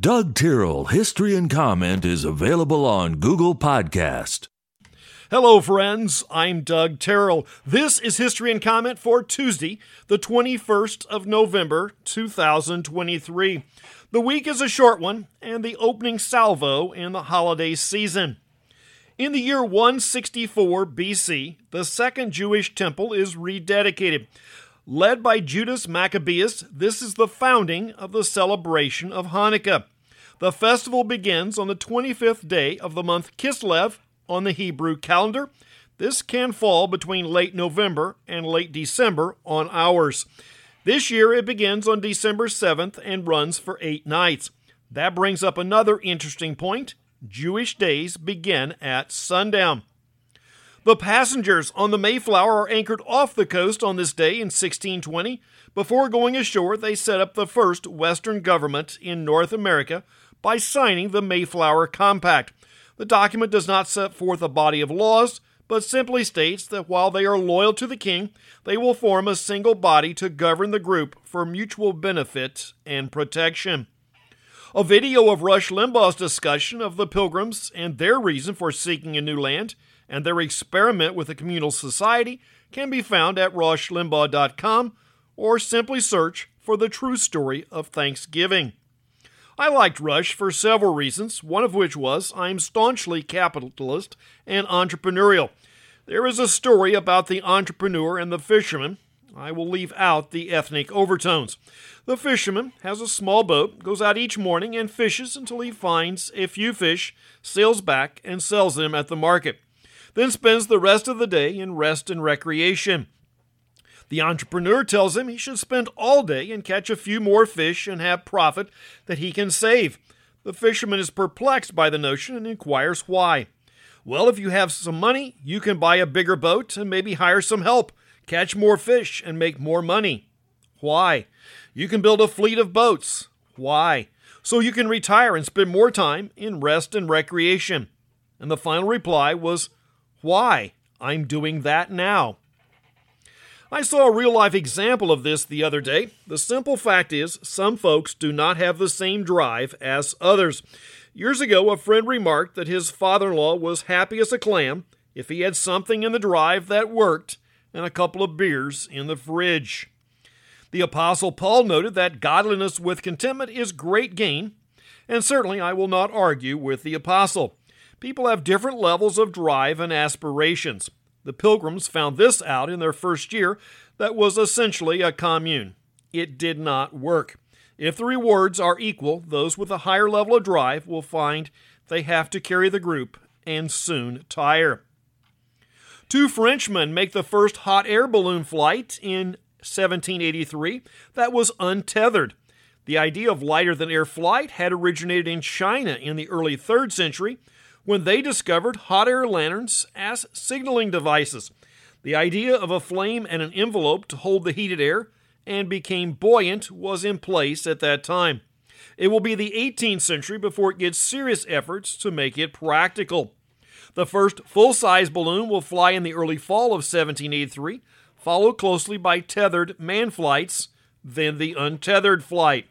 Doug Tyrrell History and Comment is available on Google Podcast. Hello, friends. I'm Doug Terrell. This is History and Comment for Tuesday, the 21st of November, 2023. The week is a short one and the opening salvo in the holiday season. In the year 164 BC, the second Jewish temple is rededicated. Led by Judas Maccabeus, this is the founding of the celebration of Hanukkah. The festival begins on the 25th day of the month Kislev on the Hebrew calendar. This can fall between late November and late December on ours. This year it begins on December 7th and runs for eight nights. That brings up another interesting point. Jewish days begin at sundown. The passengers on the Mayflower are anchored off the coast on this day in 1620. Before going ashore, they set up the first Western government in North America by signing the Mayflower Compact. The document does not set forth a body of laws, but simply states that while they are loyal to the king, they will form a single body to govern the group for mutual benefit and protection. A video of Rush Limbaugh's discussion of the Pilgrims and their reason for seeking a new land and their experiment with a communal society can be found at rushlimbaugh.com or simply search for the true story of Thanksgiving. I liked Rush for several reasons, one of which was I'm staunchly capitalist and entrepreneurial. There is a story about the entrepreneur and the fisherman. I will leave out the ethnic overtones. The fisherman has a small boat, goes out each morning and fishes until he finds a few fish, sails back, and sells them at the market. Then spends the rest of the day in rest and recreation. The entrepreneur tells him he should spend all day and catch a few more fish and have profit that he can save. The fisherman is perplexed by the notion and inquires why. Well, if you have some money, you can buy a bigger boat and maybe hire some help, catch more fish, and make more money. Why? You can build a fleet of boats. Why? So you can retire and spend more time in rest and recreation. And the final reply was, Why? I'm doing that now. I saw a real life example of this the other day. The simple fact is, some folks do not have the same drive as others. Years ago, a friend remarked that his father in law was happy as a clam if he had something in the drive that worked and a couple of beers in the fridge. The Apostle Paul noted that godliness with contentment is great gain, and certainly I will not argue with the Apostle. People have different levels of drive and aspirations. The Pilgrims found this out in their first year that was essentially a commune. It did not work. If the rewards are equal, those with a higher level of drive will find they have to carry the group and soon tire. Two Frenchmen make the first hot air balloon flight in 1783 that was untethered. The idea of lighter than air flight had originated in China in the early 3rd century when they discovered hot air lanterns as signaling devices. The idea of a flame and an envelope to hold the heated air and became buoyant was in place at that time. It will be the 18th century before it gets serious efforts to make it practical. The first full size balloon will fly in the early fall of 1783, followed closely by tethered man flights, then the untethered flight.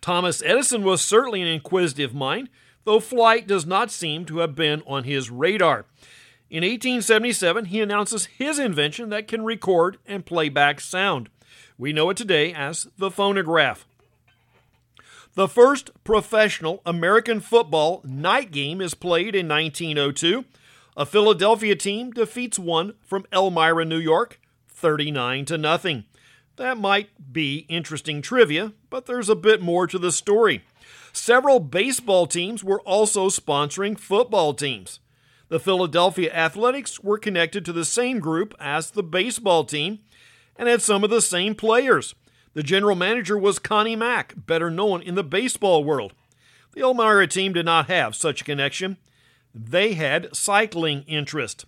Thomas Edison was certainly an inquisitive mind though flight does not seem to have been on his radar. In 1877, he announces his invention that can record and play back sound. We know it today as the phonograph. The first professional American football night game is played in 1902. A Philadelphia team defeats one from Elmira, New York, 39 to nothing. That might be interesting trivia, but there's a bit more to the story. Several baseball teams were also sponsoring football teams. The Philadelphia Athletics were connected to the same group as the baseball team and had some of the same players. The general manager was Connie Mack, better known in the baseball world. The Elmira team did not have such a connection. They had cycling interest.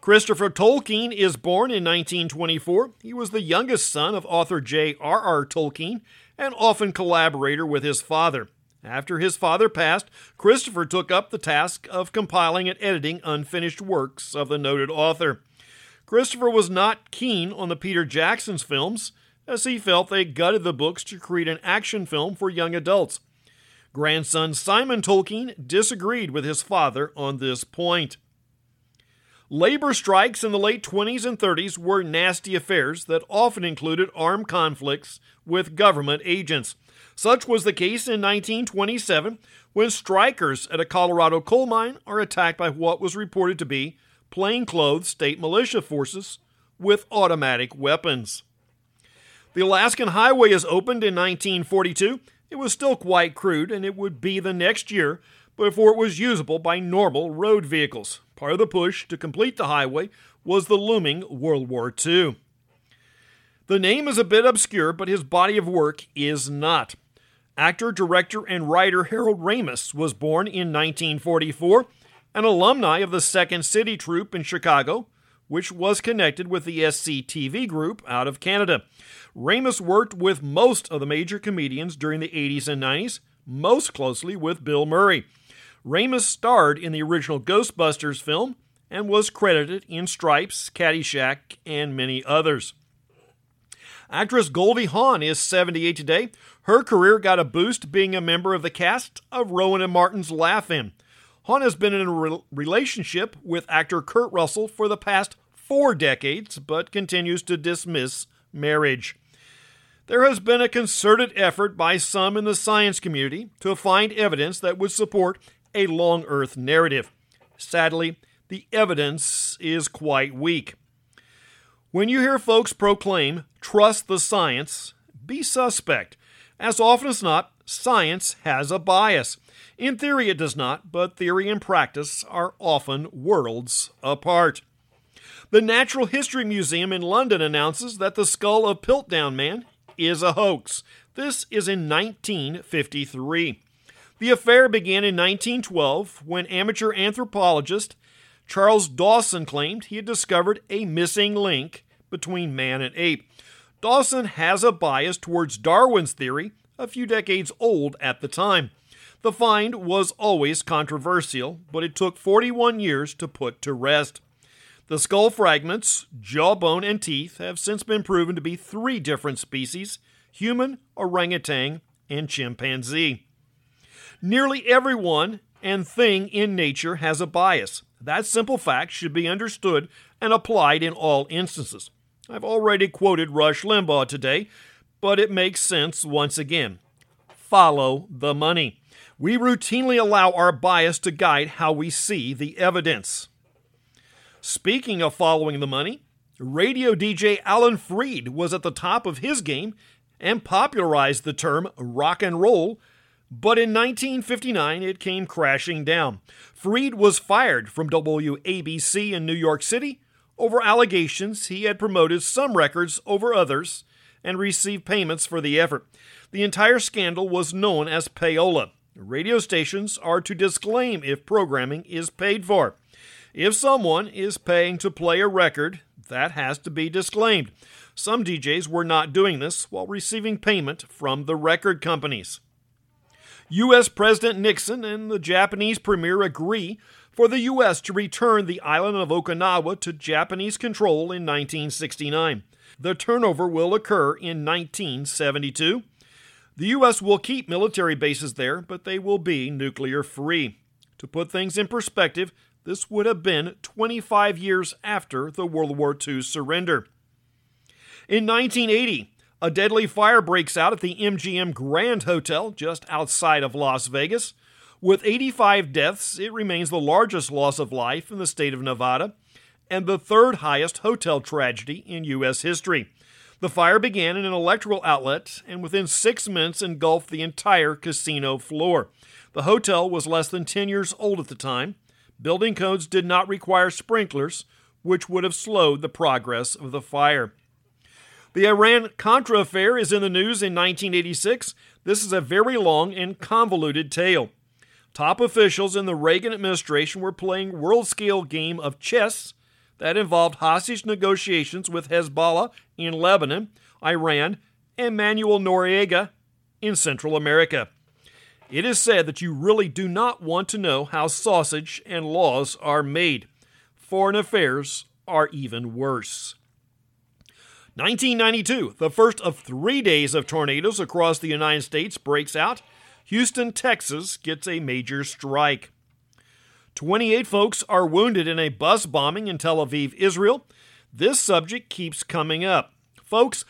Christopher Tolkien is born in 1924. He was the youngest son of author J.R.R. Tolkien and often collaborator with his father. After his father passed, Christopher took up the task of compiling and editing unfinished works of the noted author. Christopher was not keen on the Peter Jackson's films, as he felt they gutted the books to create an action film for young adults. Grandson Simon Tolkien disagreed with his father on this point. Labor strikes in the late 20s and 30s were nasty affairs that often included armed conflicts with government agents. Such was the case in 1927 when strikers at a Colorado coal mine are attacked by what was reported to be plainclothes state militia forces with automatic weapons. The Alaskan Highway is opened in 1942. It was still quite crude, and it would be the next year before it was usable by normal road vehicles. Part of the push to complete the highway was the looming World War II. The name is a bit obscure, but his body of work is not. Actor, director, and writer Harold Ramis was born in 1944, an alumni of the Second City Troupe in Chicago, which was connected with the SCTV group out of Canada. Ramis worked with most of the major comedians during the 80s and 90s, most closely with Bill Murray. Ramis starred in the original Ghostbusters film and was credited in Stripes, Caddyshack, and many others. Actress Goldie Hawn is 78 today. Her career got a boost being a member of the cast of Rowan and Martin's Laugh-In. Hawn has been in a re- relationship with actor Kurt Russell for the past four decades, but continues to dismiss marriage. There has been a concerted effort by some in the science community to find evidence that would support a long Earth narrative. Sadly, the evidence is quite weak. When you hear folks proclaim, trust the science, be suspect. As often as not, science has a bias. In theory, it does not, but theory and practice are often worlds apart. The Natural History Museum in London announces that the skull of Piltdown Man is a hoax. This is in 1953. The affair began in 1912 when amateur anthropologist Charles Dawson claimed he had discovered a missing link between man and ape. Dawson has a bias towards Darwin's theory, a few decades old at the time. The find was always controversial, but it took 41 years to put to rest. The skull fragments, jawbone, and teeth have since been proven to be three different species human, orangutan, and chimpanzee. Nearly everyone and thing in nature has a bias. That simple fact should be understood and applied in all instances. I've already quoted Rush Limbaugh today, but it makes sense once again. Follow the money. We routinely allow our bias to guide how we see the evidence. Speaking of following the money, radio DJ Alan Freed was at the top of his game and popularized the term rock and roll, but in 1959 it came crashing down. Freed was fired from WABC in New York City over allegations he had promoted some records over others and received payments for the effort. The entire scandal was known as payola. Radio stations are to disclaim if programming is paid for. If someone is paying to play a record, that has to be disclaimed. Some DJs were not doing this while receiving payment from the record companies. U.S. President Nixon and the Japanese premier agree for the U.S. to return the island of Okinawa to Japanese control in 1969. The turnover will occur in 1972. The U.S. will keep military bases there, but they will be nuclear free. To put things in perspective, this would have been 25 years after the World War II surrender. In 1980, a deadly fire breaks out at the MGM Grand Hotel just outside of Las Vegas. With 85 deaths, it remains the largest loss of life in the state of Nevada and the third highest hotel tragedy in U.S. history. The fire began in an electrical outlet and within six minutes engulfed the entire casino floor. The hotel was less than 10 years old at the time. Building codes did not require sprinklers, which would have slowed the progress of the fire. The Iran Contra affair is in the news in 1986. This is a very long and convoluted tale. Top officials in the Reagan administration were playing world scale game of chess that involved hostage negotiations with Hezbollah in Lebanon, Iran, and Manuel Noriega in Central America. It is said that you really do not want to know how sausage and laws are made. Foreign affairs are even worse. 1992, the first of three days of tornadoes across the United States breaks out. Houston, Texas gets a major strike. 28 folks are wounded in a bus bombing in Tel Aviv, Israel. This subject keeps coming up. Folks,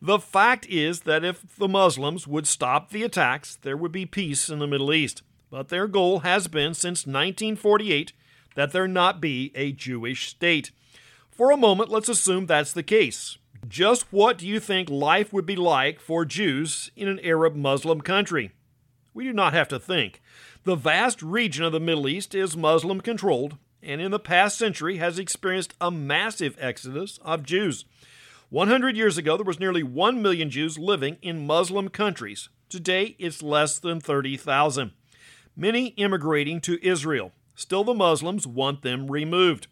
the fact is that if the Muslims would stop the attacks, there would be peace in the Middle East. But their goal has been since 1948 that there not be a Jewish state. For a moment, let's assume that's the case. Just what do you think life would be like for Jews in an Arab Muslim country? We do not have to think. The vast region of the Middle East is Muslim controlled and in the past century has experienced a massive exodus of Jews. 100 years ago, there was nearly 1 million Jews living in Muslim countries. Today, it's less than 30,000. Many immigrating to Israel. Still, the Muslims want them removed.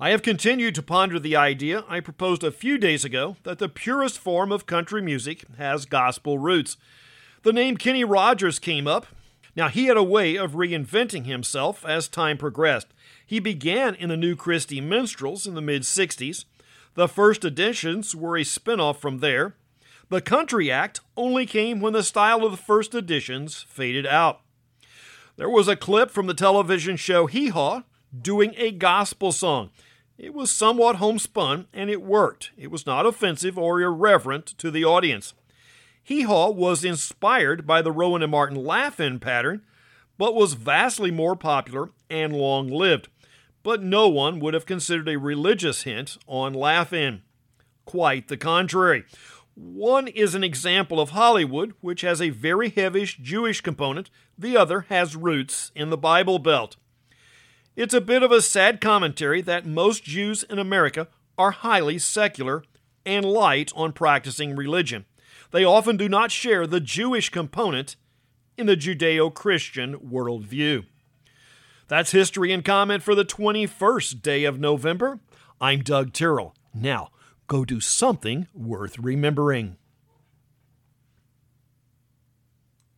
I have continued to ponder the idea I proposed a few days ago that the purest form of country music has gospel roots. The name Kenny Rogers came up, now, he had a way of reinventing himself as time progressed. He began in the New Christy Minstrels in the mid 60s. The first editions were a spinoff from there. The Country Act only came when the style of the first editions faded out. There was a clip from the television show Hee Haw doing a gospel song. It was somewhat homespun and it worked. It was not offensive or irreverent to the audience. Hee Haw was inspired by the Rowan and Martin laugh-in pattern, but was vastly more popular and long-lived. But no one would have considered a religious hint on laugh-in. Quite the contrary. One is an example of Hollywood, which has a very heavy Jewish component. The other has roots in the Bible Belt. It's a bit of a sad commentary that most Jews in America are highly secular and light on practicing religion they often do not share the Jewish component in the Judeo Christian worldview. That's history and comment for the 21st day of November. I'm Doug Tyrrell. Now, go do something worth remembering.